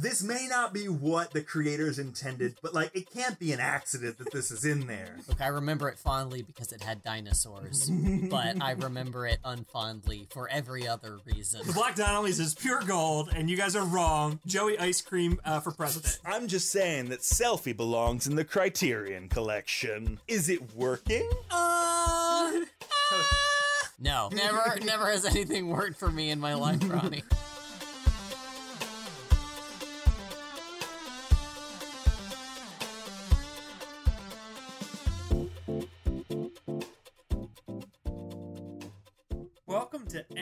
this may not be what the creators intended, but like it can't be an accident that this is in there. Look, I remember it fondly because it had dinosaurs, but I remember it unfondly for every other reason. The Black Donnellys is pure gold, and you guys are wrong. Joey Ice Cream uh, for president. I'm just saying that selfie belongs in the Criterion collection. Is it working? Uh, no, never, never has anything worked for me in my life, Ronnie.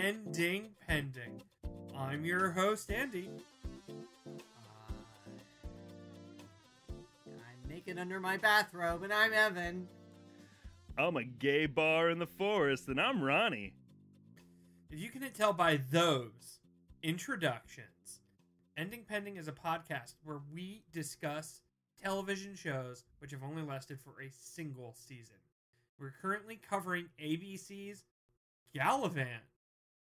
Ending Pending. I'm your host, Andy. I'm naked under my bathrobe, and I'm Evan. I'm a gay bar in the forest, and I'm Ronnie. If you couldn't tell by those introductions, Ending Pending is a podcast where we discuss television shows which have only lasted for a single season. We're currently covering ABC's Galavant,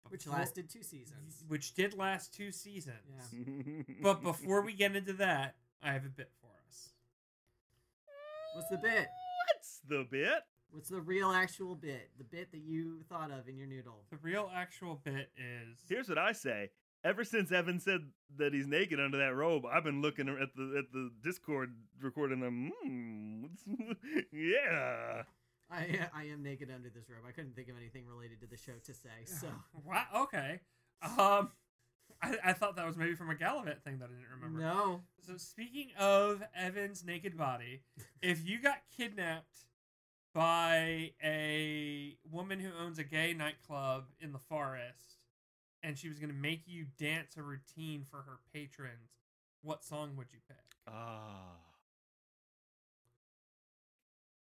Which Before- lasted two seasons. which did last two seasons. Yeah. But before we get into that, I have a bit for us. What's the bit? What's the bit? What's the real actual bit? The bit that you thought of in your noodle. The real actual bit is Here's what I say. Ever since Evan said that he's naked under that robe, I've been looking at the at the Discord recording them. Hmm, what's- yeah. I I am naked under this robe. I couldn't think of anything related to the show to say. So Wow. Okay. Um, I, I thought that was maybe from a Galavant thing that I didn't remember. no. So speaking of Evan's naked body, if you got kidnapped by a woman who owns a gay nightclub in the forest, and she was going to make you dance a routine for her patrons, what song would you pick? Ah.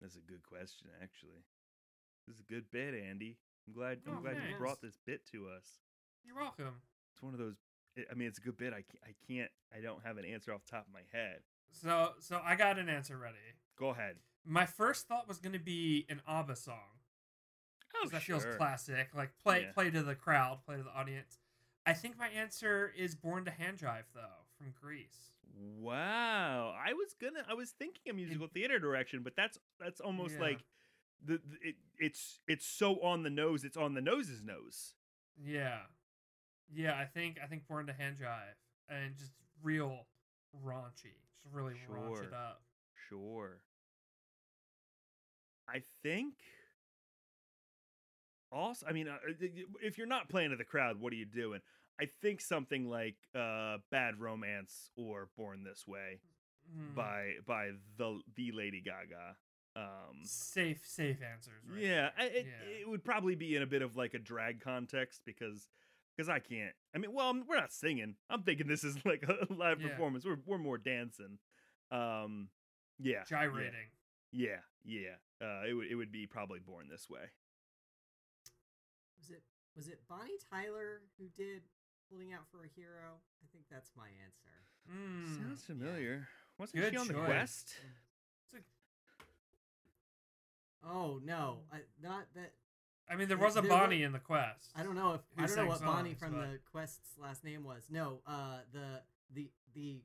That's a good question, actually. This is a good bit, Andy. I'm glad. I'm Oh, glad you brought this bit to us. You're welcome. It's one of those. I- mean, it's a good bit. I can't. I can't. I don't have an answer off the top of my head. So, so I got an answer ready. Go ahead. My first thought was going to be an ABBA song. Oh, that feels classic. Like play Yeah. play to the crowd, play to the audience. I think my answer is "Born to Hand Jive" though, from Grease. Wow. I was gonna. I was thinking a musical theater direction, but that's that's almost Yeah. like the, the it, it's it's so on the nose. It's on the nose's nose. Yeah, yeah. I think I think "Born to Hand Jive" and just real raunchy, just really raunch it Sure. up. Sure. I think. Also, I mean, uh, uh, if you're not playing to the crowd, what are you doing? I think something like uh, "Bad Romance" or "Born This Way" Hmm. by by the the Lady Gaga. Um, safe safe answers. Right yeah, I, it, yeah. it would probably be in a bit of like a drag context because because I can't. I mean, well, I'm- we're not singing. I'm thinking this is like a live Yeah. performance. We're we're more dancing. Um, yeah, yeah, gyrating. Yeah, yeah. Uh, it would it would be probably born this way. Was it was it Bonnie Tyler who did Holding Out for a Hero? I think that's my answer. Mm. Sounds familiar. Wasn't Good she on the quest? A- Oh no, I, not that. I mean, there There- was a there Bonnie wa- in the quest. I don't know if Who I don't know sang what Bonnie from but- the Quest's last name was. No, uh, the the the.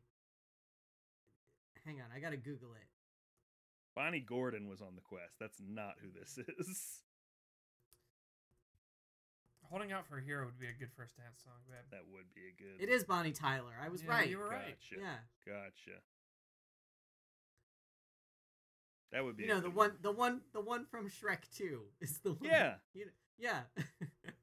Hang on, I gotta Google it. Bonnie Gordon was on the quest. That's not who this is. Holding out for a hero would be a good first dance song, babe. That would be a good. It is Bonnie Tyler. I was Yeah, right. You were right. Gotcha. Yeah, Gotcha. That would be. you know the good one, the one, the one from Shrek Two is the one. Yeah. you know, yeah.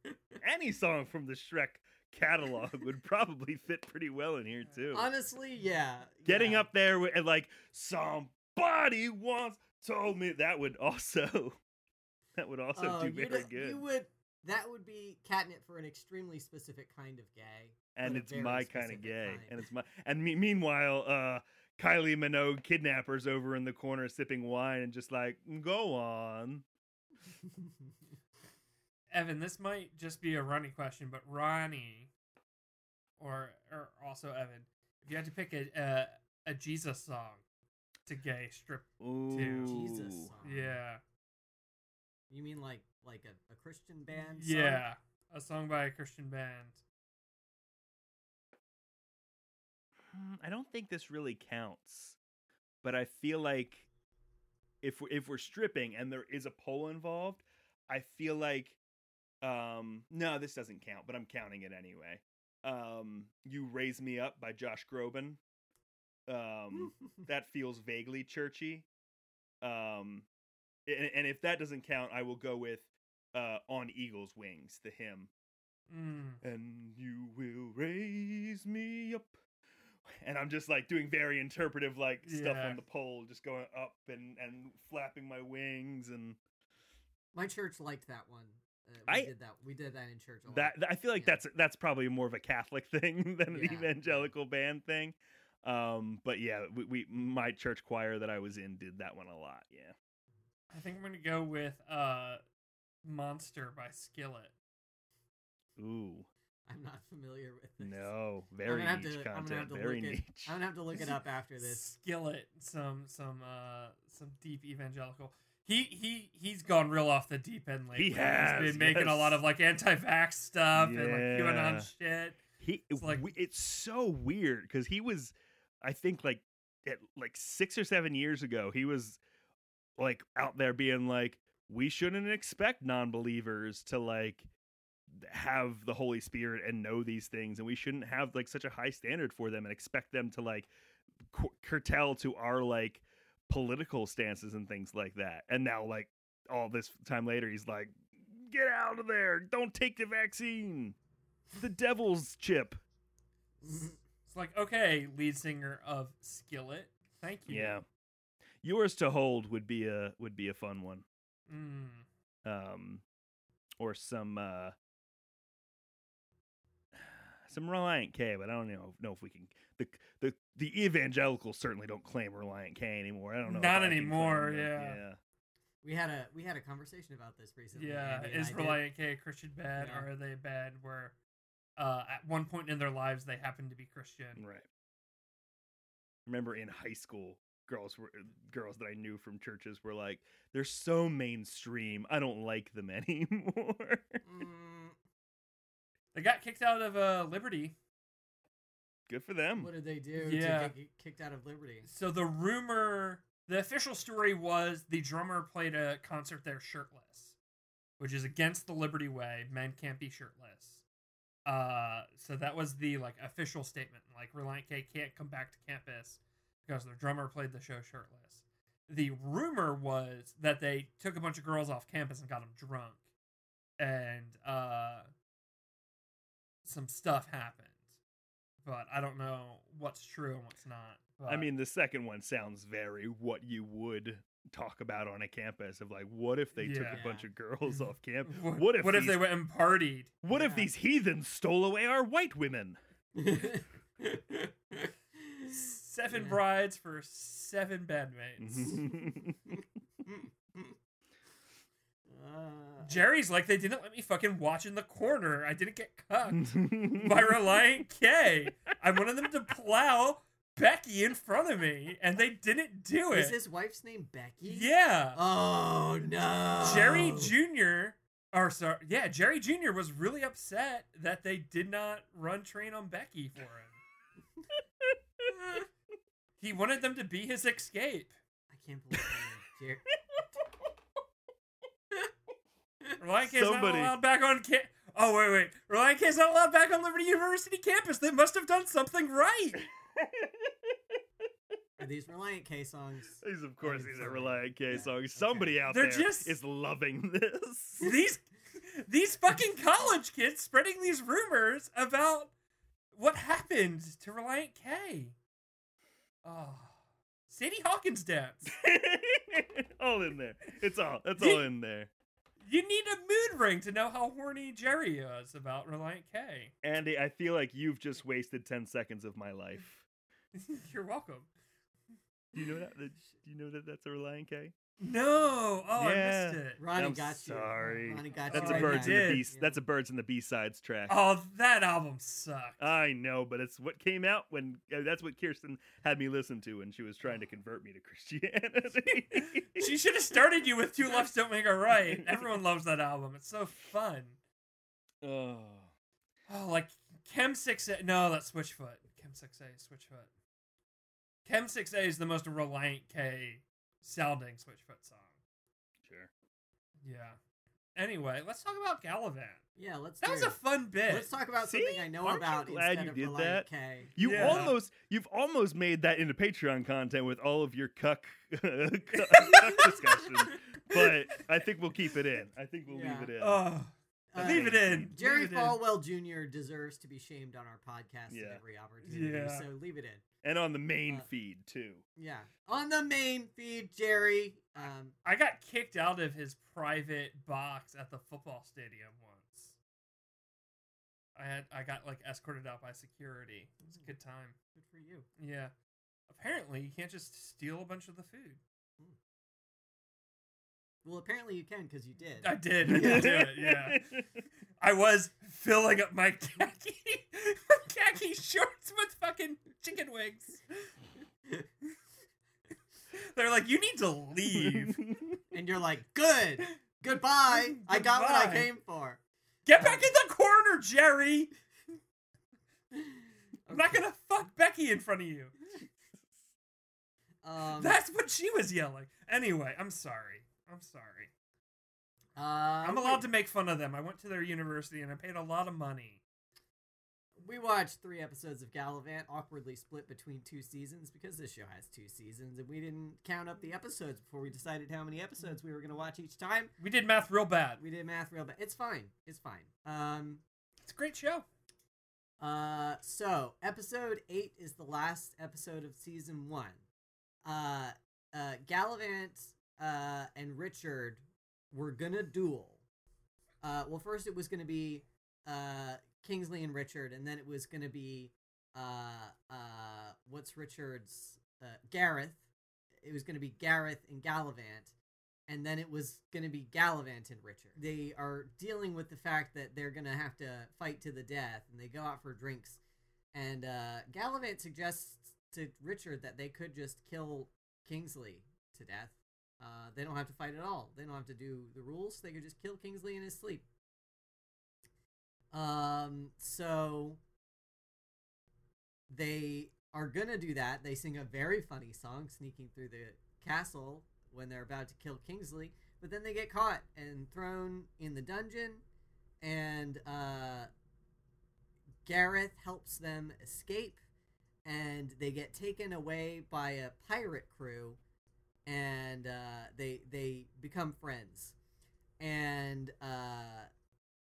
Any song from the Shrek catalog would probably fit pretty well in here too. Honestly, yeah. Getting yeah. up there with, and like somebody once told me that would also that would also Oh, do you'd- very good. You would. That would be catnip for an extremely specific kind of gay. and it's my kind of gay, kind. and it's my and me, meanwhile, uh, Kylie Minogue kidnappers over in the corner sipping wine and just like go on. Evan, this might just be a Ronnie question, but Ronnie, or or also Evan, if you had to pick a a, a Jesus song to gay strip, Ooh, Jesus song. yeah, You mean like like a, a Christian band? song? yeah, a song by a Christian band. "Hmm, I don't think this really counts. But I feel like if we're, if we're stripping and there is a pole involved, I feel like um no, this doesn't count, but I'm counting it anyway. Um You Raise Me Up by Josh Groban. Um that feels vaguely churchy. Um and, and if that doesn't count, I will go with uh On Eagle's Wings, the hymn. Mm. And you will raise me up. And I'm just like doing very interpretive like stuff Yeah. on the pole, just going up and and flapping my wings and My church liked that one. Uh, we I- did that. We did that in church. A lot. that I feel like Yeah. that's that's probably more of a Catholic thing than an Yeah. evangelical band thing. Um, but yeah, we, we my church choir that I was in did that one a lot. Yeah. I think I'm gonna go with uh, "Monster" by Skillet. Ooh, I'm not familiar with this. no, I'm very gonna have niche to. I'm gonna have content. to Very look it. niche. I'm gonna have to look it up after this. Skillet, some some uh some deep evangelical. He he he's gone real off the deep end lately. has, He's been making a lot of like anti-vax stuff and like Yeah. QAnon shit. He It's like- we- it's so weird because he was, I think like at like six or seven years ago, he was like out there being like, we shouldn't expect non-believers to like have the Holy Spirit and know these things, and we shouldn't have like such a high standard for them and expect them to like cu- curtail to our like political stances and things like that. And now like all this time later, he's like, get out of there! Don't take the vaccine the devil's chip. It's like okay, lead singer of Skillet. Thank you. Yeah. Yours to hold would be a would be a fun one. Mm. Um or some uh some Relient K, but I don't know know if we can the the the evangelicals certainly don't claim Relient K anymore. I don't know. Not I can claim anymore, that. yeah. We had a we had a conversation about this recently. Yeah, Andy is Relient K a Christian band, Yeah. or are they a band where uh, at one point in their lives they happen to be Christian? Right. Remember in high school, girls were girls that I knew from churches were like, they're so mainstream. I don't like them anymore. Mm, They got kicked out of uh, Liberty. Good for them. what did they do Yeah. to get kicked out of Liberty? So the rumor, the official story was the drummer played a concert there shirtless, which is against the Liberty Way. Men can't be shirtless. Uh, so that was the like official statement. Like Relient K can't come back to campus because their drummer played the show shirtless. The rumor was that they took a bunch of girls off campus and got them drunk, and uh, some stuff happened. But I don't know what's true and what's not. I mean, the second one sounds very what you would talk about on a campus of like, what if they took a bunch of girls off campus? What, What if what if they went and partied? What if these heathens stole away our white women? Seven brides for seven bandmates. Uh, Jerry's like, they didn't let me fucking watch in the corner. I didn't get cucked by Relient K. I wanted them to plow Becky in front of me, and they didn't do it. is his wife's name Becky? yeah. Oh no. Jerry Jr. Or sorry, yeah, Jerry Jr. was really upset that they did not run train on Becky for him. he wanted them to be his escape. I can't believe that. Jer- Relient K is not allowed back on ca- Oh wait, wait. Relient K is not allowed back on Liberty University campus. They must have done something right. Are these Relient K songs? These, of course, these are. Relient K Yeah, songs. okay. Somebody out They're there just- is loving this. these these fucking college kids spreading these rumors about what happened to Relient K. Oh, Sadie Hawkins dance. all in there. It's all. It's all in there. You need a mood ring to know how horny Jerry is about Relient K. Andy, I feel like you've just wasted ten seconds of my life. You're welcome. Do you know that? Do you know that that's a Relient K? No, oh, I missed it. Ronnie I'm got you. sorry. Ronnie got That's you. a you birds and the did. B. That's a birds and the B sides track. Oh, that album sucked. I know, but it's what came out when. Uh, that's what Kirsten had me listen to when she was trying to convert me to Christianity. she should have started you with Two Lefts Don't Make a Right. Everyone loves that album. It's so fun. oh. Oh, like Chem Six A. No, that's Switchfoot. Chem 6A Switchfoot. Chem 6A is the most Relient K sounding Switchfoot song. Sure. Yeah. Anyway, let's talk about Galavant. Yeah, let's. That do was a fun bit. Let's talk about See? something I know Aren't you about glad instead you of did Relient that? K. You Yeah. almost you've almost made that into Patreon content with all of your cuck, cuck discussion. But I think we'll keep it in. I think we'll Yeah. leave it in. Oh, Uh, leave it in. Jerry Leave it in. Falwell Jr. deserves to be shamed on our podcast Yeah. at every opportunity. Yeah. So leave it in. and on the main uh, feed too. Yeah. On the main feed, Jerry. Um, I got kicked out of his private box at the football stadium once. I had I got like escorted out by security. It was a good time. good for you. Yeah. Apparently, you can't just steal a bunch of the food. Well, apparently you can because you did. I did. I did do it. Yeah. I was filling up my khaki, khaki shorts with fucking chicken wings. They're like, you need to leave. and you're like, good. Goodbye. I got what I Goodbye. came for. Get back in the corner, Jerry. I'm not gonna fuck Becky in front of you. Um, That's what she was yelling. Anyway, I'm sorry. I'm sorry. uh, I'm allowed to make fun of them. I went to their university and I paid a lot of money. We watched three episodes of Galavant, awkwardly split between two seasons because this show has two seasons, and we didn't count up the episodes before we decided how many episodes we were going to watch each time. We did math real bad. We did math real bad. It's fine. It's fine. Um, It's a great show. uh, so episode eight is the last episode of season one. Uh, uh, Galavant, uh, and Richard were gonna duel. Uh, well, first it was gonna be, uh, Kingsley and Richard, and then it was gonna be, uh, uh, what's Richard's, uh, Gareth. It was gonna be Gareth and Galavant, and then it was gonna be Galavant and Richard. They are dealing with the fact that they're gonna have to fight to the death, and they go out for drinks. And uh, Galavant suggests to Richard that they could just kill Kingsley to death. Uh, they don't have to fight at all. They don't have to do the rules. They could just kill Kingsley in his sleep. Um, so they are gonna do that. They sing a very funny song, sneaking through the castle when they're about to kill Kingsley. But then they get caught and thrown in the dungeon, and uh, Gareth helps them escape, and they get taken away by a pirate crew, and uh, they they become friends, and uh,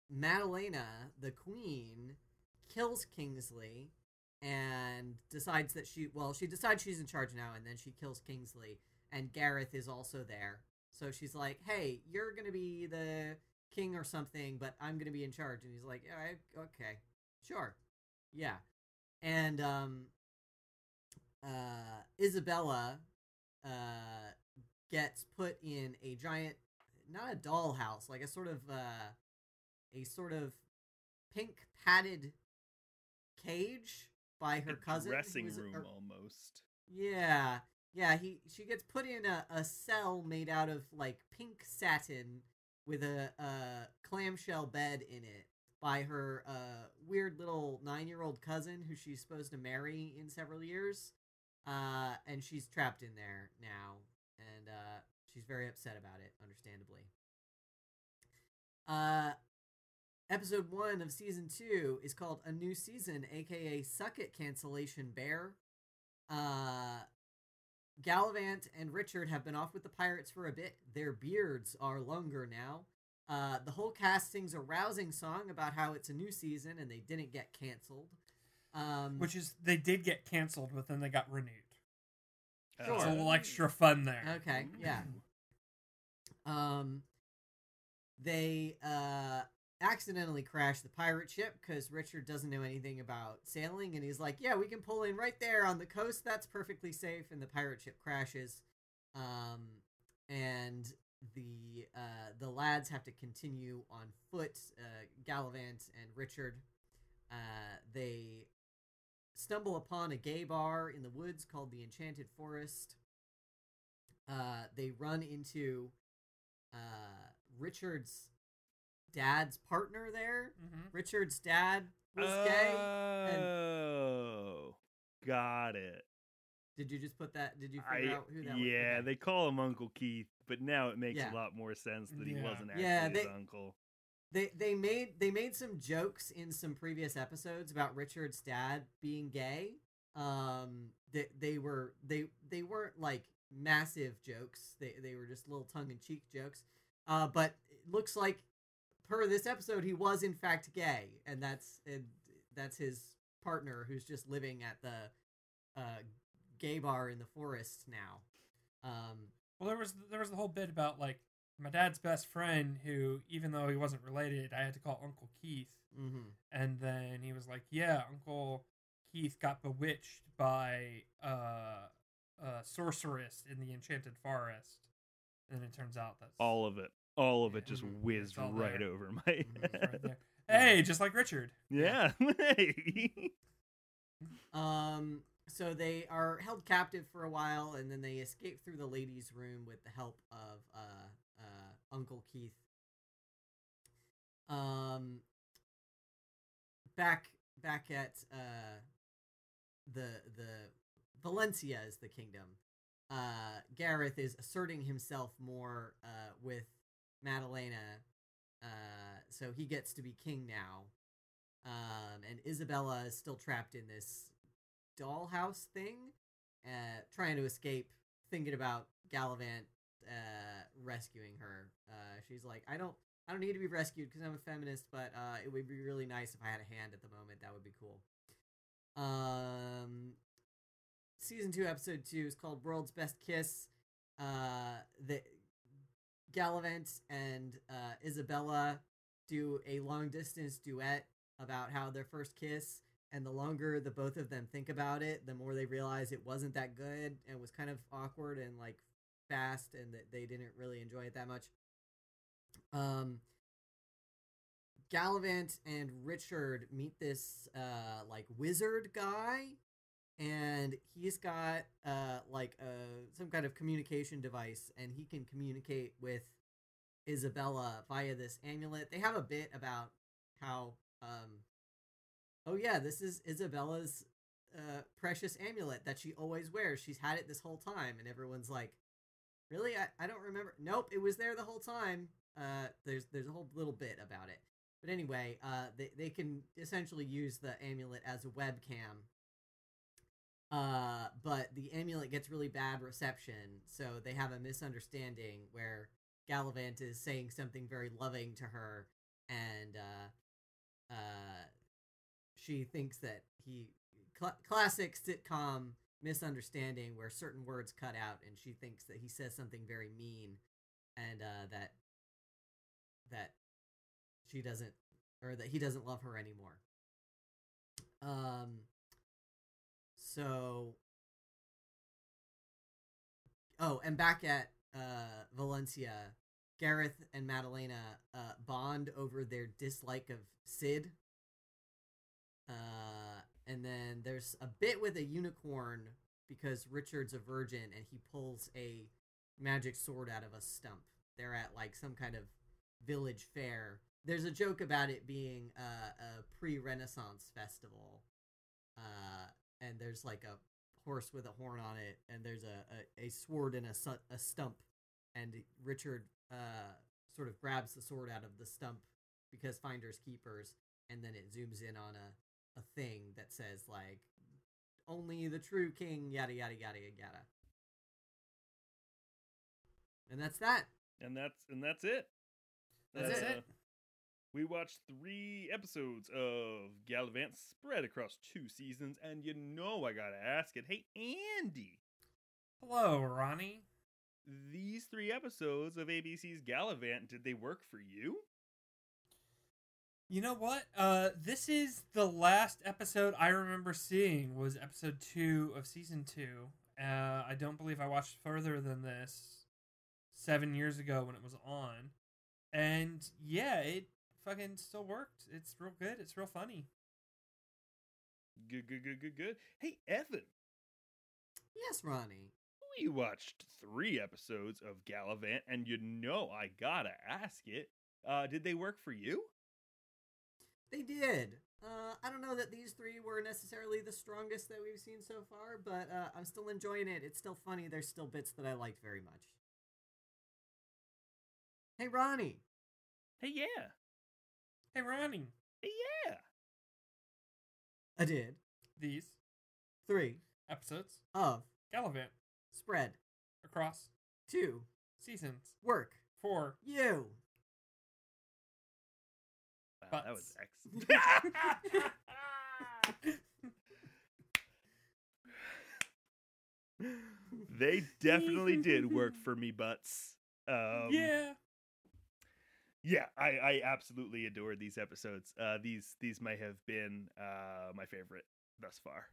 Madalena, the queen, kills Kingsley, and decides that she well she decides she's in charge now, and then she kills Kingsley, and Gareth is also there. So she's like, "Hey, you're gonna be the king or something, but I'm gonna be in charge." And he's like, "Yeah, I- okay, sure, yeah." And um, uh, Isabella uh, gets put in a giant, not a dollhouse, like a sort of uh, a sort of pink padded cage by her cousin. dressing who's- room or- almost. yeah, yeah. He she gets put in a, a cell made out of like pink satin with a, a clamshell bed in it by her uh, weird little nine year old cousin who she's supposed to marry in several years. Uh, and she's trapped in there now, and uh, she's very upset about it, understandably. Uh, episode one of season two is called A New Season, aka Suck It Cancellation Bear. Uh, Galavant and Richard have been off with the pirates for a bit. Their beards are longer now. Uh, the whole cast sings a rousing song about how it's a new season and they didn't get canceled. Um, Which is they did get canceled, but then they got renewed. Sure. It's a little extra fun there. Okay, yeah. Um, they uh accidentally crash the pirate ship because Richard doesn't know anything about sailing, and he's like, "Yeah, we can pull in right there on the coast. That's perfectly safe." And the pirate ship crashes. Um, and the uh the lads have to continue on foot. Uh, Galavant and Richard. Uh, they stumble upon a gay bar in the woods called the Enchanted Forest. Uh, they run into uh, Richard's dad's partner there. Mhm. Richard's dad was gay. Oh. got it. Did you just put that? Did you figure I out who that was? yeah, Okay. they call him Uncle Keith, but now it makes Yeah. a lot more sense that he wasn't actually Yeah, his uncle. They they made they made some jokes in some previous episodes about Richard's dad being gay. Um, they they were they they weren't like massive jokes. They they were just little tongue in cheek jokes. Uh, but it looks like per this episode he was in fact gay, and that's and that's his partner who's just living at the uh gay bar in the forest now. Um, Well, there was there was the whole bit about like my dad's best friend, who even though he wasn't related, I had to call Uncle Keith, mhm. and then he was like, "Yeah, Uncle Keith got bewitched by uh, a sorceress in the Enchanted Forest," and then it turns out that's All of it. All of it just Mhm. whizzed right there. over my Mhm, it's right head. there. Hey, just like Richard. Yeah. Hey. Um, so they are held captive for a while, and then they escape through the ladies' room with the help of uh, Uncle Keith. Um, back back at uh, the the Valencia is the kingdom. Uh, Gareth is asserting himself more uh, with Madalena, uh, so he gets to be king now. Um, and Isabella is still trapped in this dollhouse thing, uh, trying to escape, thinking about Galavant uh, rescuing her. Uh, she's like, I don't, I don't need to be rescued because I'm a feminist, but uh, it would be really nice if I had a hand at the moment. That would be cool. Um, season two, episode two is called "World's Best Kiss." Uh, the Galavant and uh, Isabella do a long distance duet about how their first kiss and the longer the both of them think about it the more they realize it wasn't that good and was kind of awkward and like fast and that they didn't really enjoy it that much um Galavant and Richard meet this uh like wizard guy and he's got uh like uh some kind of communication device and he can communicate with Isabella via this amulet. They have a bit about how um oh yeah, this is Isabella's uh precious amulet that she always wears. She's had it this whole time and everyone's like, "Really? I, I don't remember." Nope, it was there the whole time. Uh there's there's a whole little bit about it. But anyway, uh they they can essentially use the amulet as a webcam. Uh but the amulet gets really bad reception, so they have a misunderstanding where Galavant is saying something very loving to her, and uh, uh, she thinks that he cl- classic sitcom misunderstanding where certain words cut out, and she thinks that he says something very mean, and uh, that that she doesn't or that he doesn't love her anymore. Um. So. Oh, and back at uh, Valencia, Gareth and Madalena uh, bond over their dislike of Sid. Uh, and then there's a bit with a unicorn because Richard's a virgin and he pulls a magic sword out of a stump. They're at like some kind of village fair. There's a joke about it being a, pre-Renaissance festival, uh, and there's like a horse with a horn on it, and there's a, a, a sword and a, a stump, and Richard uh, sort of grabs the sword out of the stump because finders keepers, and then it zooms in on a, a thing that says like only the true king yada yada yada yada. And that's that. and that's and that's it. That's Uh, it. We watched three episodes of Galavant spread across two seasons, and you know I gotta ask it. Hey, Andy, Hello, Ronnie. these three episodes of ABC's Galavant, did they work for you? You know what? Uh, this is the last episode I remember seeing was episode two of season two. Uh, I don't believe I watched further than this seven years ago when it was on. And yeah, it fucking still worked. It's real good. It's real funny. Good, good, good, good, good. Hey, Evan, Yes, Ronnie. we watched three episodes of Galavant, and you know I gotta ask it. Uh, did they work for you? They did. Uh, I don't know know that these three were necessarily the strongest that we've seen so far, but uh, I'm still enjoying it. It's still funny. There's still bits that I liked very much. Hey, Ronnie. Hey, yeah. Hey, Ronnie. Hey, yeah. I did These three episodes of Galavant spread across two seasons work for you. Wow, that was excellent. they definitely did work for me, butts. Um, yeah. yeah, I, I absolutely adored these episodes. Uh, these these may have been uh, my favorite thus far.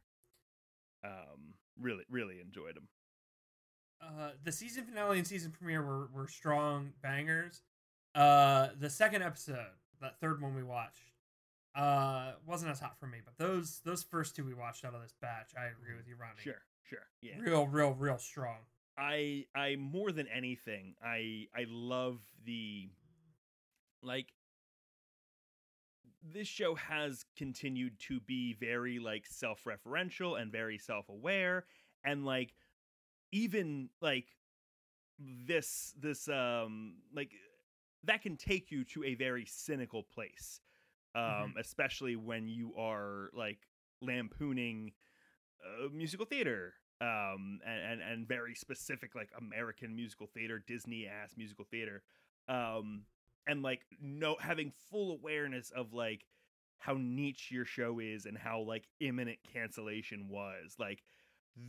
Um, really really enjoyed them. Uh, the season finale and season premiere were, were strong bangers. Uh, the second episode, that third one we watched, uh, wasn't as hot for me. But those those first two we watched out of this batch, I agree with you, Ronnie. Sure, sure, yeah. Real, real, real strong. I I more than anything, I I love the like this show has continued to be very like self-referential and very self-aware and like even like this this um like that can take you to a very cynical place um especially when you are like lampooning uh, musical theater um and, and and very specific like american musical theater disney ass musical theater um and like no having full awareness of like how niche your show is and how like imminent cancellation was like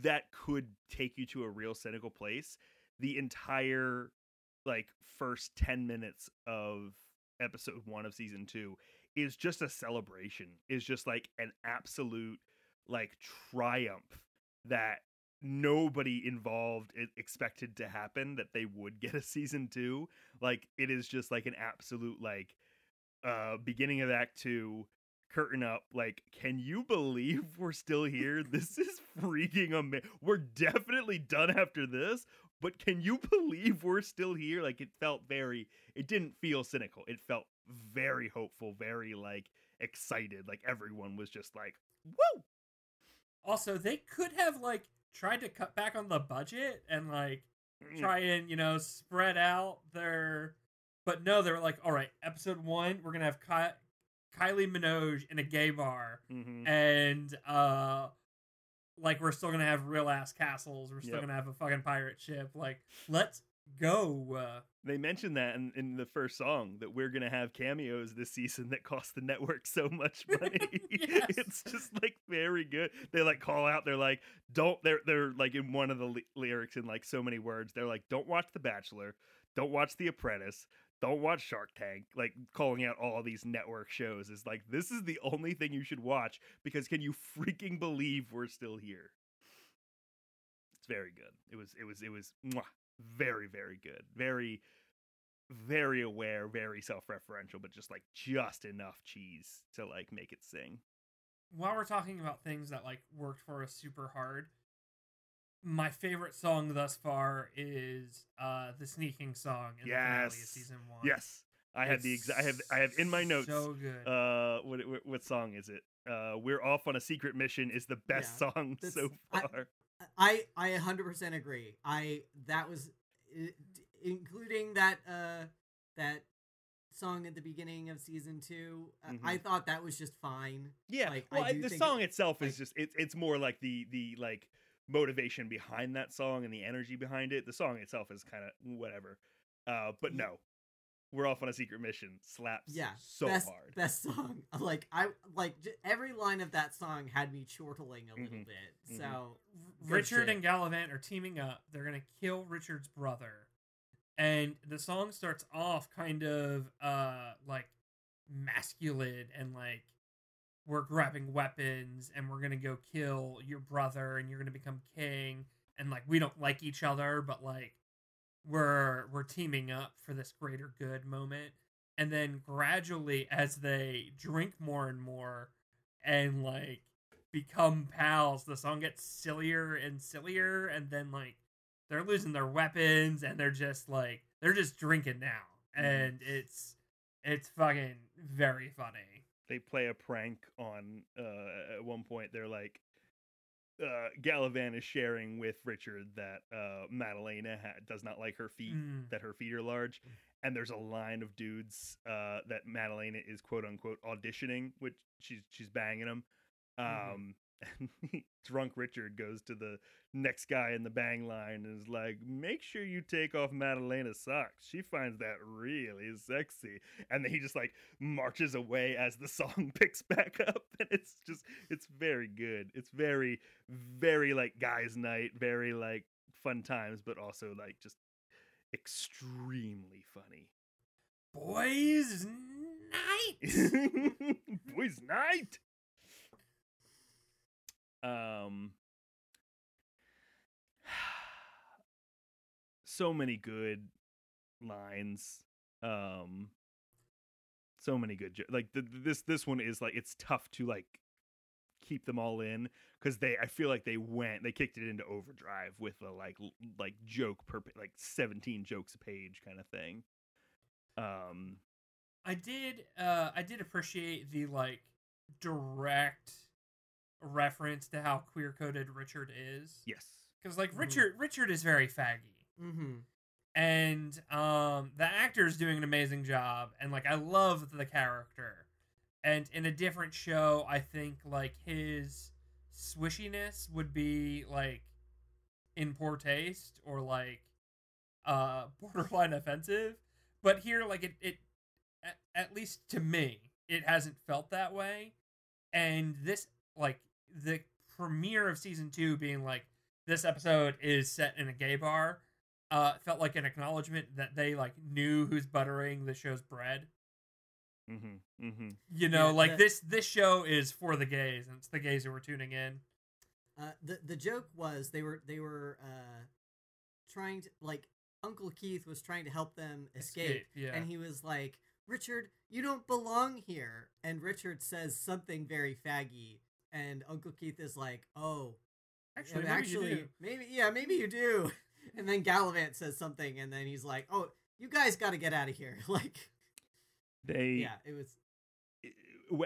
that could take you to a real cynical place. The entire like first 10 minutes of episode 1 of season 2 is just a celebration is just like an absolute like triumph that nobody involved expected to happen that they would get a season 2 like it is just like an absolute like uh beginning of act 2 curtain up like can you believe we're still here? This is freaking amazing we're definitely done after this but can you believe we're still here? Like it felt very it didn't feel cynical. It felt very hopeful very like excited. Like everyone was just like whoa! Also, they could have like tried to cut back on the budget and like Mm, try and you know spread out their but no they were like all right episode one we're gonna have Ky- kylie minogue in a gay bar mhm. and uh like we're still gonna have real ass castles we're still Yep. gonna have a fucking pirate ship like let's go uh, they mentioned that in, in the first song that we're gonna have cameos this season that cost the network so much money. Yes. It's just like very good. They like call out. They're like, don't. They're they're like in one of the ly- lyrics in like so many words. They're like, don't watch The Bachelor, don't watch The Apprentice, don't watch Shark Tank. Like calling out all these network shows is like this is the only thing you should watch because can you freaking believe we're still here? It's very good. It was it was it was mwah, very very good. Very very aware, very self-referential, but just like just enough cheese to like make it sing. while we're talking about things that like worked for us super hard my favorite song thus far is uh the sneaking song in the finale of Yes. season one Yes, I had the exa- I have I have in my notes. so good Uh, what, what what song is it? Uh, we're off on a secret mission is the best Yeah, song so far. I I 100% agree. I that was including that uh that song at the beginning of season 2. uh, I thought that was just fine. yeah, like, well, I the song itself is like- just it's it's more like the the like motivation behind that song and the energy behind it. The song itself is kind of whatever. Uh, but no, we're off on a secret mission. Slaps Yeah, so best, hard. Best song. Like I like j- every line of that song had me chortling a little Mhm, bit. mhm. So good Richard shit. and Galavant are teaming up. They're gonna kill Richard's brother, and the song starts off kind of uh like masculine and like we're grabbing weapons and we're gonna go kill your brother and you're gonna become king. And like we don't like each other but like we're we're teaming up for this greater good moment. And then gradually as they drink more and more and like become pals the song gets sillier and sillier. And then like they're losing their weapons and they're just like they're just drinking now. Mhm. and it's it's fucking very funny they play a prank on uh at one point they're like uh Galavan is sharing with Richard that uh Madalena ha- does not like her feet Mm. that her feet are large and there's a line of dudes uh that Madalena is quote unquote auditioning which she's she's banging them Mhm. um and drunk Richard goes to the next guy in the bang line and is like make sure you take off Madalena's socks. She finds that really sexy. And then he just like marches away as the song picks back up and it's just it's very good. It's very very like guys night very like fun times but also like just extremely funny. Boys night. boys night um so many good lines um so many good jo- like th- th- this this one is like it's tough to like keep them all in because they i feel like they went they kicked it into overdrive with a like like joke per like 17 jokes a page kind of thing. Um I did uh I did appreciate the like direct reference to how queer coded Richard is. yes Because like Mhm. Richard Richard is very faggy. Mm-hmm. And um the actor is doing an amazing job and like I love the character. And in a different show, I think like his swishiness would be like in poor taste or like uh borderline offensive. But here like it it at, at least to me, it hasn't felt that way. And this like the premiere of season 2 being like this episode is set in a gay bar uh felt like an acknowledgement that they like knew who's buttering the show's bread. Mm-hmm mm-hmm. You know Yeah, like that- this this show is for the gays and it's the gays who are tuning in. Uh, the the joke was they were they were uh, trying to like Uncle Keith was trying to help them escape, yeah. and he was like, "Richard, you don't belong here." And Richard says something very faggy, and Uncle Keith is like, "Oh, actually, maybe actually, you do. maybe yeah, maybe you do." And then Galavant says something, and then he's like, "Oh, you guys got to get out of here!" Like, they yeah, it was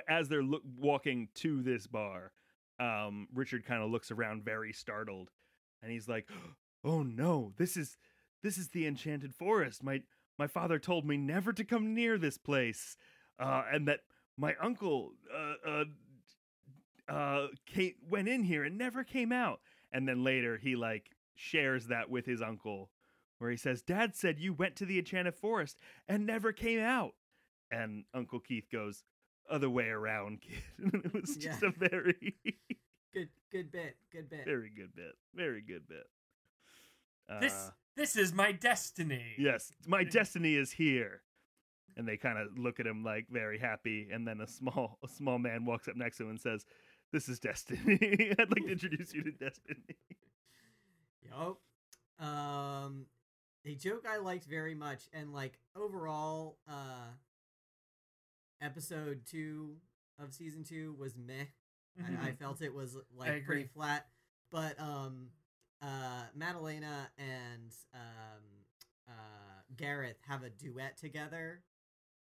as they're look, walking to this bar, um, Richard kind of looks around very startled, and he's like, "Oh no, this is this is the enchanted forest. My my father told me never to come near this place, uh, and that my uncle uh, uh, uh, came, went in here and never came out." And then later he like shares that with his uncle, where he says, "Dad said you went to the enchanted forest and never came out." And Uncle Keith goes, other way around, kid. And it was just Yeah. a very, good, good bit, good bit. very good bit. Very good bit. Uh, this this is my destiny yes, my destiny is here. And they kind of look at him like very happy, and then a small a small man walks up next to him and says, "This is destiny. I'd like to introduce you to destiny." Yup. Um, a joke I liked very much, and like overall, uh, episode two of season two was meh. I, I felt it was like pretty flat, but um, uh, Madalena and um, uh, Gareth have a duet together,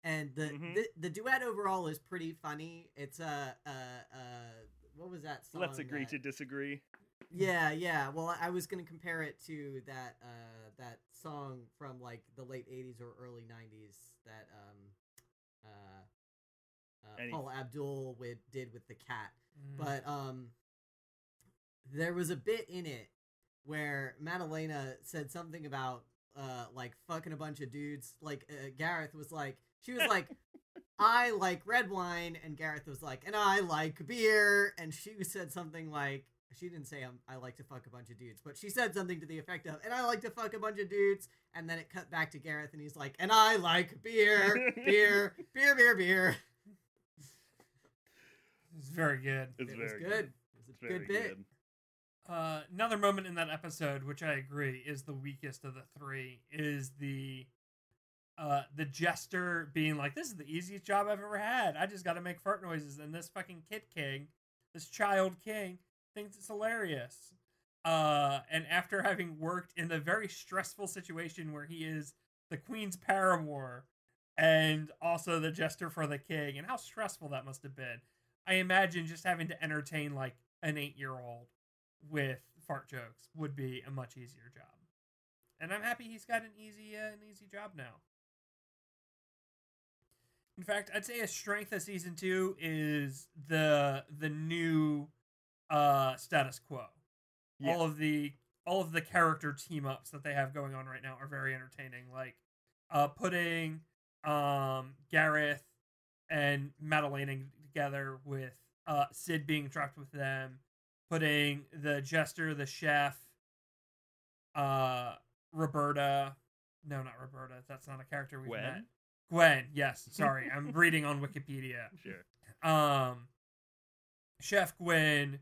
and the, Mhm. the the duet overall is pretty funny. It's a uh, uh, uh, what was that song? Let's agree that- to disagree. yeah, yeah. Well, I was gonna compare it to that uh that song from like the late '80s or early '90s that um uh, uh Any- Paula Abdul with, did with the cat. Mhm. But um, there was a bit in it where Madalena said something about uh like fucking a bunch of dudes. Like uh, Gareth was like, she was like. I like red wine, and Gareth was like, and I like beer, and she said something like, she didn't say um, I like to fuck a bunch of dudes, but she said something to the effect of, and I like to fuck a bunch of dudes, and then it cut back to Gareth, and he's like, and I like beer, beer, beer, beer, beer. it's very good It's it very was good. good. It was It's a very good bit. good. Uh, another moment in that episode, which I agree is the weakest of the three, is the uh, the jester being like, "This is the easiest job I've ever had. I just got to make fart noises." And this fucking kid king, this child king, thinks it's hilarious. Uh, and after having worked in the very stressful situation where he is the queen's paramour and also the jester for the king, and how stressful that must have been. I imagine just having to entertain like an eight year old with fart jokes would be a much easier job. And I'm happy he's got an easy uh, an easy job now. In fact, I'd say a strength of season two is the the new uh status quo. Yeah. All of the all of the character team ups that they have going on right now are very entertaining. Like uh putting um Gareth and Madeleine together with uh Sid being trapped with them, putting the jester, the chef, uh Roberta no not Roberta, that's not a character we've Gwen? met. Gwen, yes, sorry. I'm reading on Wikipedia Sure. um chef gwen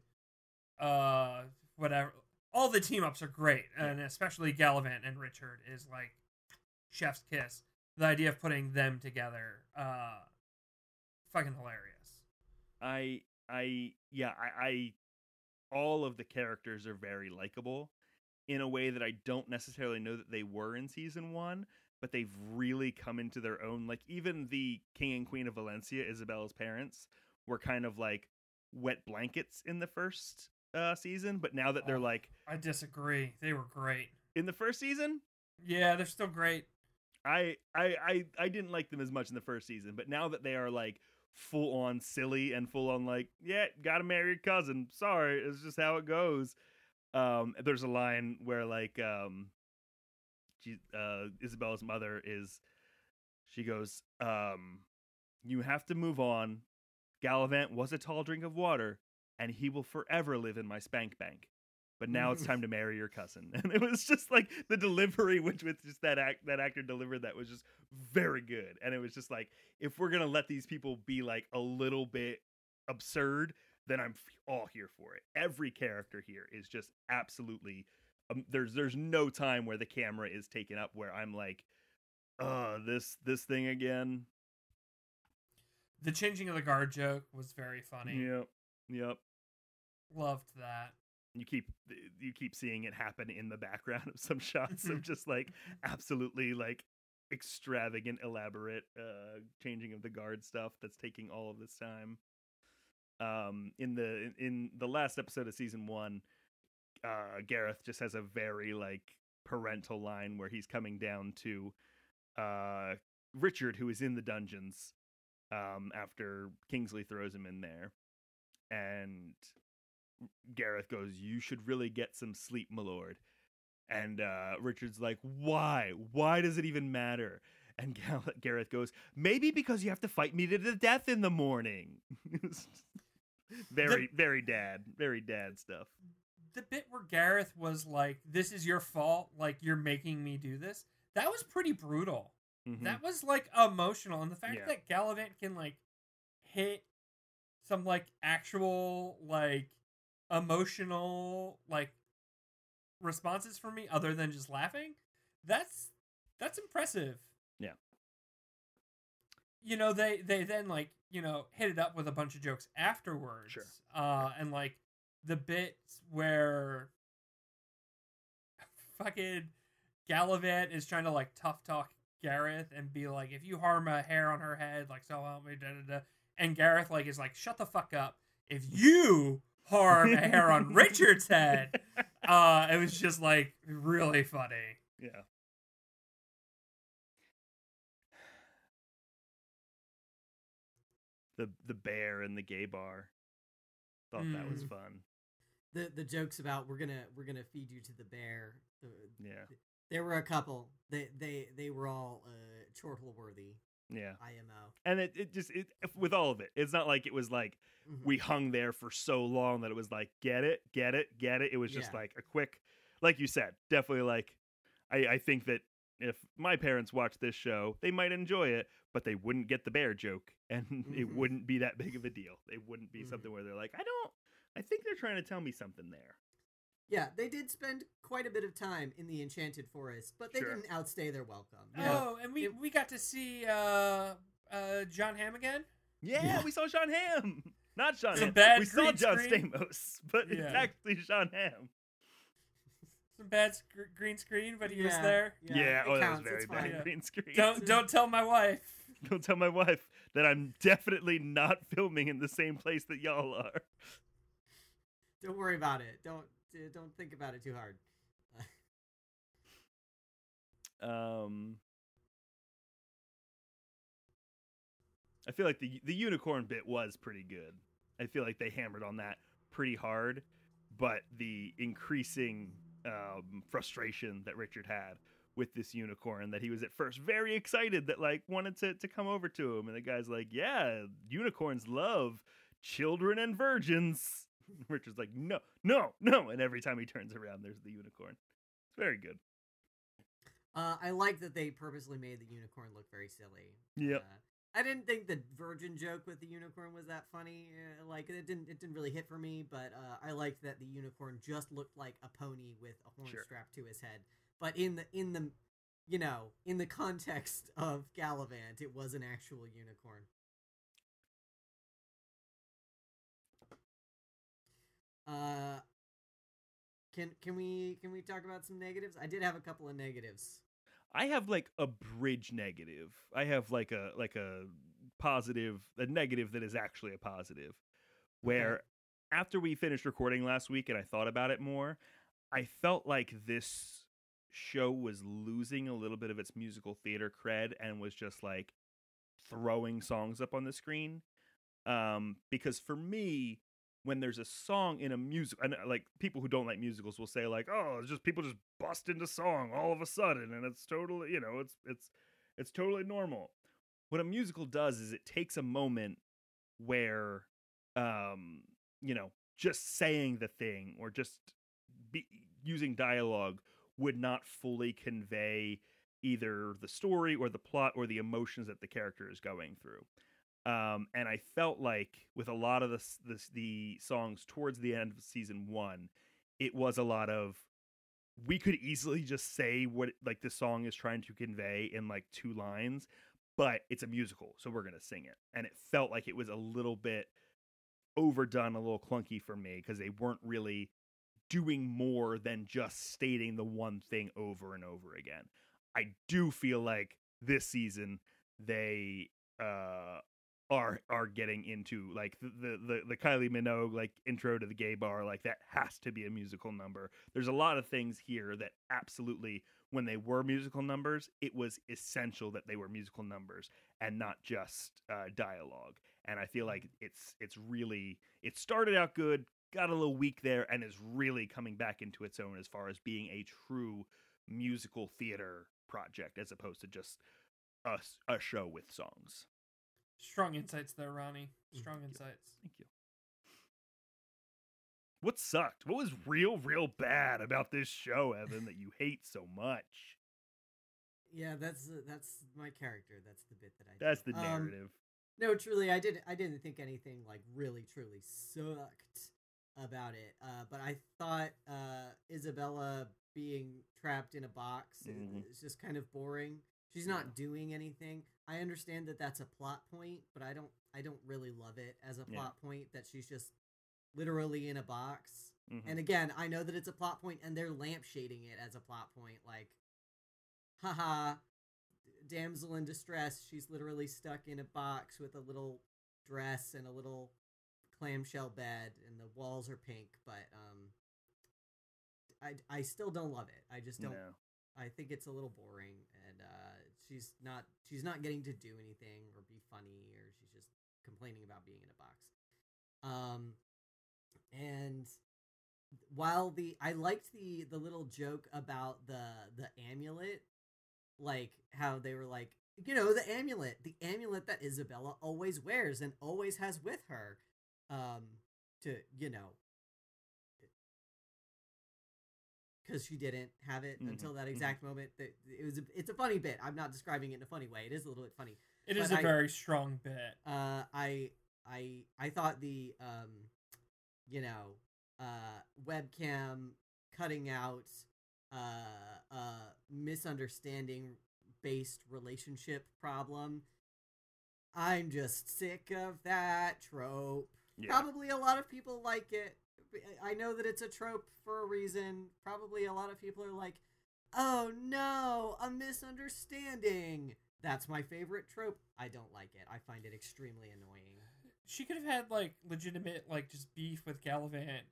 uh whatever all the team ups are great and especially Galavant and richard is like chef's kiss the idea of putting them together uh fucking hilarious I I yeah, I, I all of the characters are very likable in a way that I don't necessarily know that they were in season 1, but they've really come into their own like even the king and queen of Valencia, Isabella's parents, were kind of like wet blankets in the first uh season, but now that they're Oh. like i disagree they were great in the first season, yeah they're still great I, I I I didn't like them as much in the first season, but now that they are like full on silly and full on like, yeah, gotta marry your cousin. Sorry, it's just how it goes. Um, there's a line where like um, she, uh, Isabella's mother is, she goes, um, you have to move on. Galavant was a tall drink of water, and he will forever live in my spank bank. But now it's time to marry your cousin, and it was just like the delivery, which with just that act that actor delivered that was just very good, and it was just like if we're gonna let these people be like a little bit absurd, then I'm all here for it. Every character here is just absolutely. Um, there's there's no time where the camera is taken up where I'm like, uh, this this thing again. the changing of the guard joke was very funny Yep, yep. loved that You keep you keep seeing it happen in the background of some shots of just like absolutely like extravagant, elaborate uh changing of the guard stuff that's taking all of this time. Um, in the in the last episode of season one, uh, Gareth just has a very like parental line where he's coming down to uh Richard, who is in the dungeons, um, after Kingsley throws him in there, and Gareth goes, "You should really get some sleep, my lord." And uh, Richard's like, "Why? Why does it even matter?" And Gal- Gareth goes, "Maybe because you have to fight me to the death in the morning." very, very dad, very dad stuff. The bit where Gareth was like, "This is your fault. Like you're making me do this." That was pretty brutal. Mhm. That was like emotional, and the fact Yeah. that Galavant can like hit some like actual like emotional like responses from me other than just laughing. That's that's impressive. Yeah. You know, they they then like, you know, hit it up with a bunch of jokes afterwards. Sure. Uh and like the bits where fucking Galavant is trying to like tough talk Gareth and be like, if you harm a hair on her head, like so help me, da da da. And Gareth like is like, shut the fuck up. If you harm a hair on Richard's head, uh, it was just like really funny. yeah. The the bear in the gay bar. Thought that was Mm. fun. The the jokes about we're gonna we're gonna feed you to the bear. The, Yeah. there were a couple. They they they were all uh, chortle worthy. Yeah. IMO. And it, it just it with all of it, it's not like it was like Mhm. we hung there for so long that it was like get it, get it, get it. It was just Yeah. like a quick, like you said, definitely like I I think that if my parents watched this show, they might enjoy it, but they wouldn't get the bear joke, and it Mhm. wouldn't be that big of a deal. It wouldn't be Mhm. something where they're like, I don't, I think they're trying to tell me something there. Yeah, they did spend quite a bit of time in the Enchanted Forest, but they Sure. didn't outstay their welcome. Oh, and we It- we got to see uh uh John Hamm again. Yeah, Yeah. we saw Sean Ham, not Sean Some Ham. bad we saw John screen. Stamos, but it's Yeah. actually Sean Ham. Some bad sc- green screen, but he was there. Yeah, it oh, that was very it's bad fine. Green screen. Don't don't tell my wife. Don't tell my wife that I'm definitely not filming in the same place that y'all are. Don't worry about it. Don't uh, don't think about it too hard. Um, I feel like the the unicorn bit was pretty good. I feel like they hammered on that pretty hard, but the increasing um, frustration that Richard had with this unicorn that he was at first very excited that like wanted to to come over to him and the guy's like, "Yeah, unicorns love children and virgins." Richard's like, "No, no, no." And every time he turns around there's the unicorn. It's very good. Uh, I like that they purposely made the unicorn look very silly. Yeah. Uh, I didn't think the virgin joke with the unicorn was that funny. Uh, like it didn't it didn't really hit for me, but uh, I liked that the unicorn just looked like a pony with a horn Sure. strapped to his head. But in the in the you know in the context of Galavant, it was an actual unicorn. Uh, can can we can we talk about some negatives? I did have a couple of negatives. I have like a bridge negative. I have like a like a positive, a negative that is actually a positive. Where after we finished recording last week and I thought about it more, I felt like this show was losing a little bit of its musical theater cred and was just like throwing songs up on the screen. Um, because for me, when there's a song in a music, and like people who don't like musicals will say like, "Oh, it's just people just bust into song all of a sudden," and it's totally, you know, it's it's it's totally normal. What a musical does is it takes a moment where, um, you know, just saying the thing or just be, using dialogue would not fully convey either the story or the plot or the emotions that the character is going through. Um, and I felt like with a lot of the the, the songs towards the end of season one, it was a lot of we could easily just say what like the song is trying to convey in like two lines, but it's a musical, so we're gonna sing it. And it felt like it was a little bit overdone, a little clunky for me because they weren't really doing more than just stating the one thing over and over again. I do feel like this season they uh are are getting into like the the the, Kylie Minogue like intro to the gay bar like that has to be a musical number. There's a lot of things here that absolutely when they were musical numbers, it was essential that they were musical numbers and not just uh, dialogue. And I feel like it's it's really it started out good, got a little weak there, and is really coming back into its own as far as being a true musical theater project as opposed to just a show with songs. Strong insights there, Ronnie. Mm, Strong Thank insights. Thank you. What sucked? What was real, real bad about this show, Evan, that you hate so much? Yeah, that's uh, that's my character. That's the bit that I. That's do. the Um, narrative. no, truly, I didn't. I didn't think anything like really, truly sucked about it. Uh, but I thought uh, Isabella being trapped in a box i- Mhm. is just kind of boring. She's not doing anything. I understand that that's a plot point, but I don't. I don't really love it as a Yeah. plot point that she's just literally in a box. Mhm. And again, I know that it's a plot point, and they're lampshading it as a plot point. Like, haha, damsel in distress. She's literally stuck in a box with a little dress and a little clamshell bed, and the walls are pink. But um, I I still don't love it. I just don't. No. I think it's a little boring, she's not she's not getting to do anything or be funny, or she's just complaining about being in a box. Um, and while the I liked the the little joke about the the amulet, like how they were like, you know, the amulet, the amulet that Isabella always wears and always has with her, um, to you know, because she didn't have it Mhm, until that mhm. exact moment. That it was, a, it's a funny bit. I'm not describing it in a funny way. It is a little bit funny. It is But a I- very strong bit. Uh, I I I thought the um, you know, uh, webcam cutting out uh, uh, misunderstanding based relationship problem. I'm just sick of that trope. Yeah. Probably a lot of people like it. I know that it's a trope for a reason. Probably a lot of people are like, "Oh no, a misunderstanding." that's my favorite trope. I don't like it. I find it extremely annoying. She could have had like legitimate like just beef with Galavant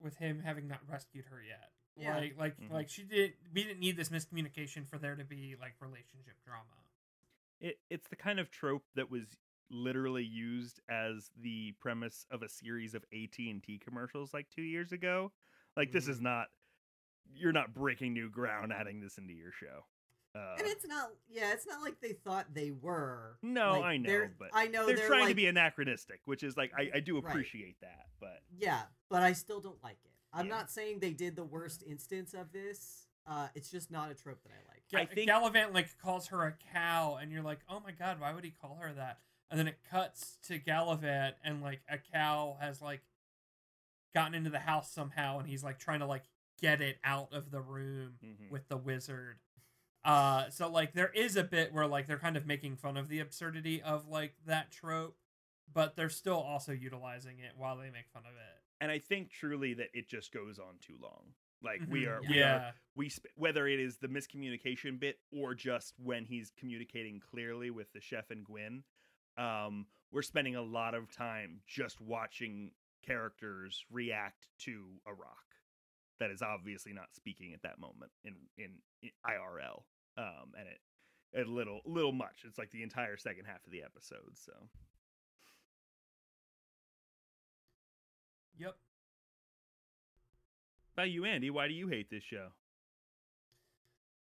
with him having not rescued her yet. Yeah. Like like Mhm. like she didn't. we didn't need this miscommunication for there to be like relationship drama. It it's the kind of trope that was literally used as the premise of a series of AT&T commercials like 2 years ago. Like this is not you're not breaking new ground adding this into your show. Uh, and it's not. Yeah, it's not like they thought they were. No, Like, I know, but I know they're, they're, trying to be anachronistic, which is like I, I do Right. appreciate that, but Yeah, but I still don't like it. I'm Yeah. not saying they did the worst instance of this. Uh, it's just not a trope that I like. Ga- I think- Galavant like calls her a cow, and you're like, oh my god, why would he call her that? And then it cuts to Galavant, and like a cow has like gotten into the house somehow, and he's like trying to like get it out of the room Mhm. with the wizard. Uh, so like there is a bit where like they're kind of making fun of the absurdity of like that trope, but they're still also utilizing it while they make fun of it. and I think truly that it just goes on too long. Like we Mhm. are, we yeah. are, we sp- whether it is the miscommunication bit or just when he's communicating clearly with the chef and Gwyn, um, we're spending a lot of time just watching characters react to a rock that is obviously not speaking at that moment in in, in IRL, um, and it a little little much. It's like the entire second half of the episode. So Yep. By you, Andy, why do you hate this show?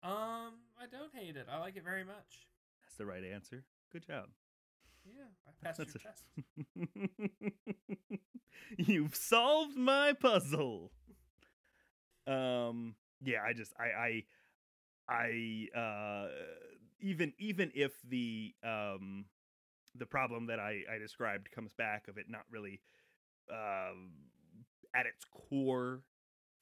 Um, I don't hate it. I like it very much. That's the right answer. Good job. Yeah, I passed That's your a- test. You've solved my puzzle. Um yeah, I just I I I uh even even if the um the problem that I I described comes back of it not really um at its core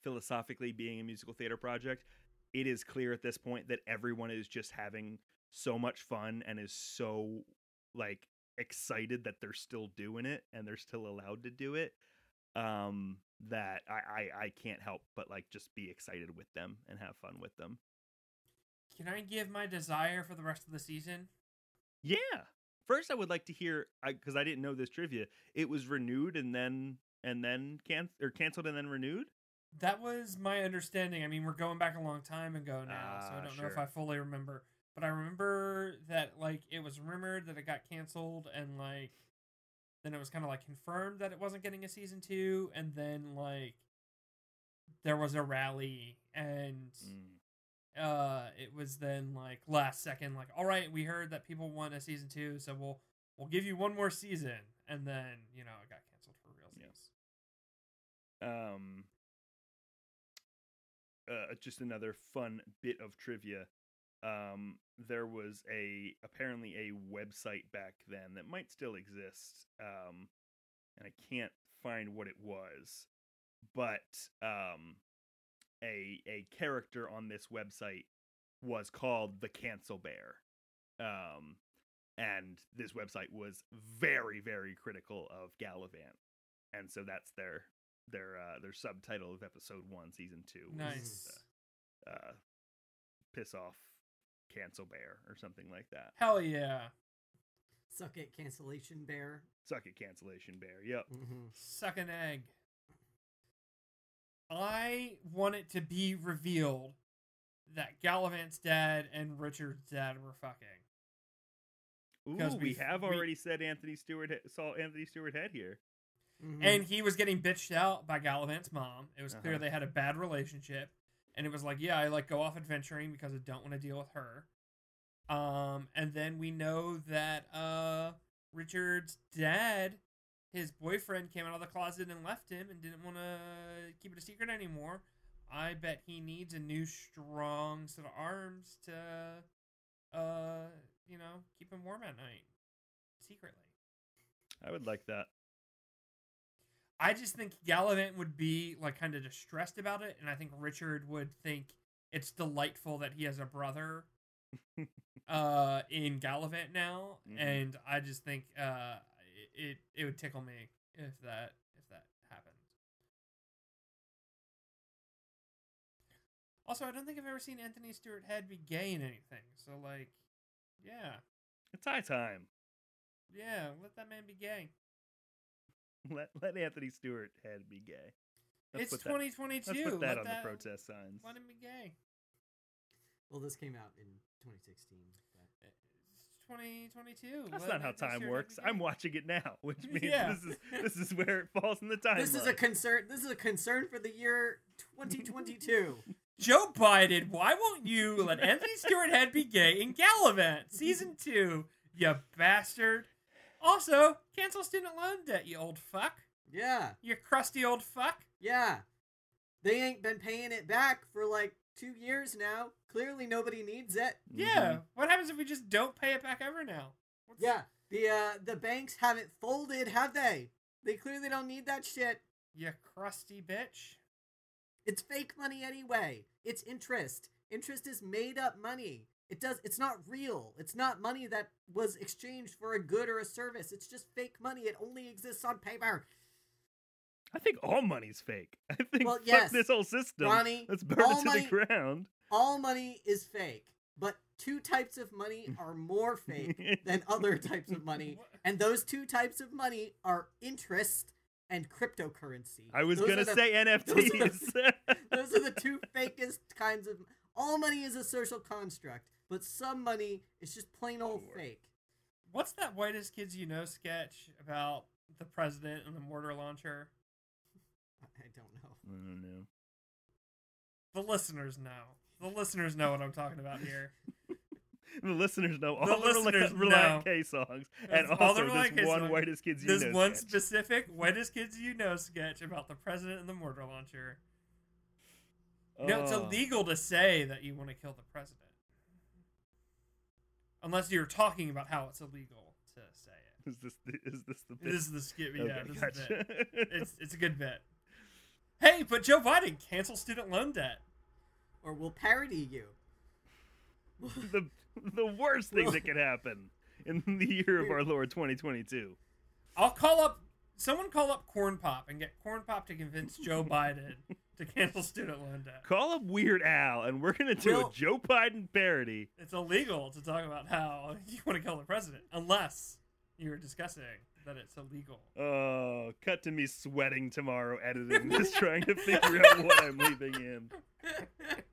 philosophically being a musical theater project, it is clear at this point that everyone is just having so much fun and is so like excited that they're still doing it and they're still allowed to do it um that I, I i can't help but like just be excited with them and have fun with them Can I give my desire for the rest of the season? yeah first i would like to hear because I, didn't know this trivia it was renewed and then and then can or canceled and then renewed That was my understanding. I mean, we're going back a long time ago now, so I Ah, don't know if. I fully remember. But I remember that like it was rumored that it got canceled, and like then it was kind of like confirmed that it wasn't getting a season two, and then like there was a rally, and Mm. uh, it was then like last second, like all right, we heard that people want a season two, so we'll we'll give you one more season, and then you know it got canceled for real. Yeah. um uh, just another fun bit of trivia um there was a apparently a website back then that might still exist um and i can't find what it was but um a a character on this website was called the cancel bear um and this website was very very critical of Galavant and so that's their their uh their subtitle of episode one season two was, Nice. uh piss off cancel bear or something like that Hell yeah. Suck it, cancellation bear. suck it cancellation bear yep Mm-hmm. suck an egg. I want it to be revealed that Galavant's dad and Richard's dad were fucking. Ooh, 'Cause we we- have we- already said Anthony Stewart he- saw Anthony Stewart Head here. Mm-hmm. And he was getting bitched out by Galavant's mom. It was clear Uh-huh. they had a bad relationship. And it was like, yeah, I like go off adventuring because I don't want to deal with her. Um, and then we know that uh Richard's dad, his boyfriend came out of the closet and left him and didn't want to keep it a secret anymore. I bet he needs a new strong set of arms to uh, you know, keep him warm at night secretly. I would like that. I just think Galavant would be like kind of distressed about it, and I think Richard would think it's delightful that he has a brother uh, in Galavant now, Mhm. and I just think uh, it it would tickle me if that if that happened. Also, I don't think I've ever seen Anthony Stewart Head be gay in anything, so like Yeah. It's high time. Yeah. Let that man be gay. Let let Anthony Stewart Head be gay. Let's it's put that- 2022. Let's put that let on that, the protest signs. Let him be gay. Well, this came out in 2016. But uh, It's 2022. That's Let not how time works. I'm watching it now, which means Yeah. this is this is where it falls in the timeline. this is a concern. This is a concern for the year 2022. Joe Biden, why won't you let Anthony Stewart Head be gay in Galavant season two? You bastard. Also, cancel student loan debt, you old fuck. yeah, You crusty old fuck. yeah. They ain't been paying it back for like two years now. Clearly, nobody needs it. Yeah. What happens if we just don't pay it back ever now? What's- Yeah, the uh, the banks haven't folded, have they? They clearly don't need that shit. You crusty bitch. It's fake money anyway. It's interest. Interest is made up money. It does it's not real. It's not money that was exchanged for a good or a service. It's just fake money. It only exists on paper. I think all money's fake. I think Well, fuck yes. this whole system. Ronnie, Let's burn all it to money- the ground. All money is fake. But two types of money are more fake than other types of money. And those two types of money are interest and cryptocurrency. I was are the- say those are NFTs. Those are the two fakest kinds of. All money is a social construct, but some money is just plain old Lord. fake. What's that whitest kids you know sketch about the president and the mortar launcher? I don't know. I don't know. The listeners know. The listeners know what I'm talking about here. The listeners know all The the, Rela- listeners Relient know. K songs, and all the also Relient this K one whitest kids you This know one sketch. specific whitest kids you know sketch about the president and the mortar launcher. No, it's illegal to say that you want to kill the president. Unless you're talking about how it's illegal to say it. Is this the, is this the bit? This is the skit. Yeah, Okay, this is the bit. It's it's a good bit. Hey, but Joe Biden cancel student loan debt. Or we'll parody you. the the worst thing that could happen in the year of our Lord 2022. I'll call up someone call up Corn Pop and get Corn Pop to convince Joe Biden to cancel student loan debt. Call up Weird Al, and we're gonna do Will- a Joe Biden parody. It's illegal to talk about how you want to kill the president unless you're discussing that it's illegal. Oh, cut to me sweating tomorrow editing this, trying to figure out what I'm leaving in.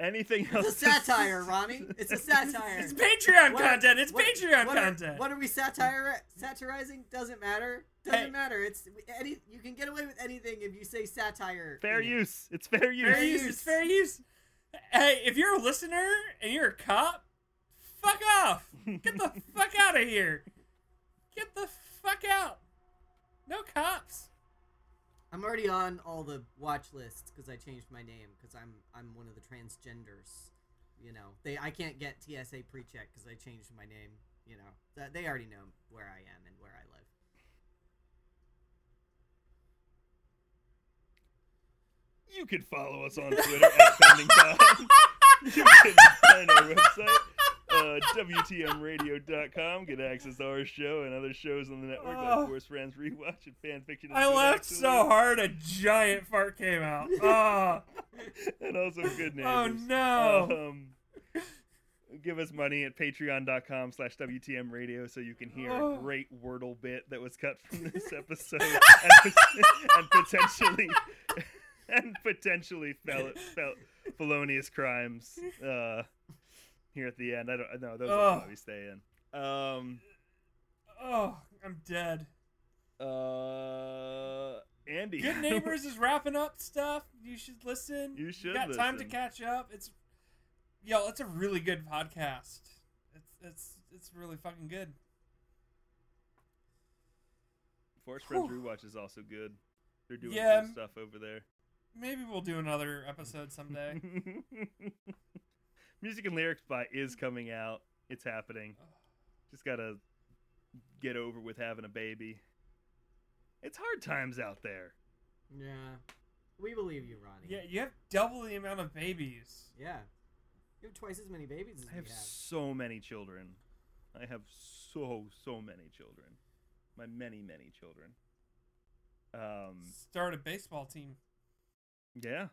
Anything else? It's a satire, Ronnie. It's a satire. It's Patreon What- content. It's what- Patreon what are- content. what are we satire satirizing? Doesn't matter. Doesn't Hey. matter. It's any. You can get away with anything if you say satire. Fair in it. use. It's fair use. fair use. It's fair use. Hey, if you're a listener and you're a cop, fuck off. Get the fuck out of here. Get the fuck out. No cops. I'm already on all the watch lists because I changed my name because I'm I'm one of the transgenders. You know, they I can't get TSA pre-check because I changed my name. You know, that they already know where I am and where I live. You can follow us on Twitter at PendingPod. You can find our website, uh, WTMRadio.com. Get access to our show and other shows on the network Oh. like Force Friends Rewatch and Fanfiction. and I laughed so hard a giant fart came out. Oh, and also Good Neighbors. oh no. Um, give us money at patreon.com slash WTM radio so you can hear Oh. a great Wordle bit that was cut from this episode and, and potentially and potentially fel- fel- felonious crimes uh, here at the end. I don't know. Those Oh. probably stay in. Um, Oh, I'm dead. uh, Andy. Good Neighbors is wrapping up stuff. You should listen. You should got time to catch up. It's yo, it's a really good podcast. It's it's it's really fucking good. Force Friends Whew. Rewatch is also good. They're doing Yeah. stuff over there. Maybe we'll do another episode someday. Music and lyrics by is coming out. It's happening. Just gotta get over with having a baby. It's hard times out there. Yeah, we believe you, Ronnie. yeah, you have double the amount of babies. yeah. You have twice as many babies as I have have. so many children. I have so so many children. My many many children. Um. Start a baseball team. Yeah.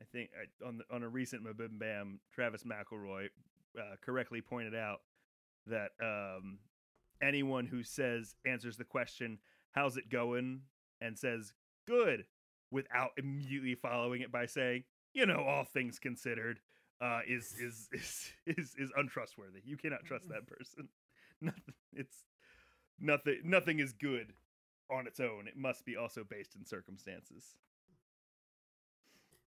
I think I, on the, on a recent Mabim Bam, Travis McElroy uh, correctly pointed out that um, anyone who says answers the question, "How's it going?" and says "Good," without immediately following it by saying, "You know, all things considered," uh, is, is is is is untrustworthy. You cannot trust that person. Nothing. It's nothing. Nothing is good on its own. It must be also based in circumstances.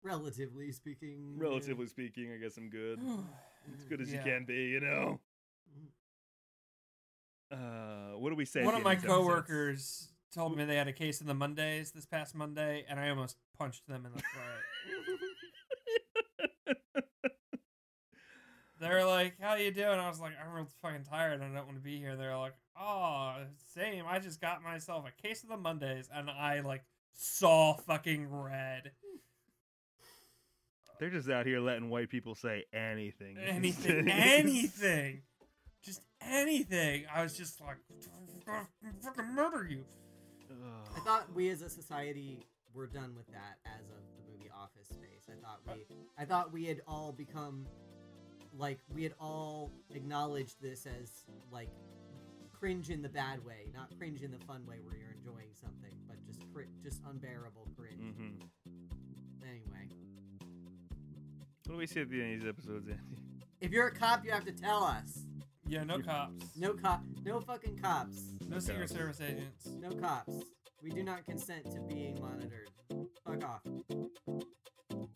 Relatively speaking. yeah. Relatively speaking, I guess I'm good. As good as Yeah. you can be, you know. Uh, what do we say? One of my end these episodes? coworkers told me they had a case of the Mondays this past Monday, and I almost punched them in the throat. they were like, "How you doing?" I was like, "I'm real fucking tired. I don't want to be here." They're like, "Oh, same. I just got myself a case of the Mondays, and I like saw fucking red. They're just out here letting white people say anything. Anything, anything, just anything." I was just like, "Fucking murder you." I thought we as a society were done with that as of the movie Office Space. I thought we I thought we had all become like we had all acknowledged this as like cringe in the bad way, not cringe in the fun way where you're enjoying something, but just cri- just unbearable cringe. hmm What do we say at the end of these episodes, Andy? if you're a cop, you have to tell us. Yeah, no cops, No cop, no fucking cops. no Secret Service agents. No cops. We do not consent to being monitored. Fuck off.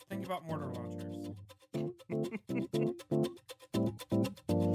Think about mortar launchers.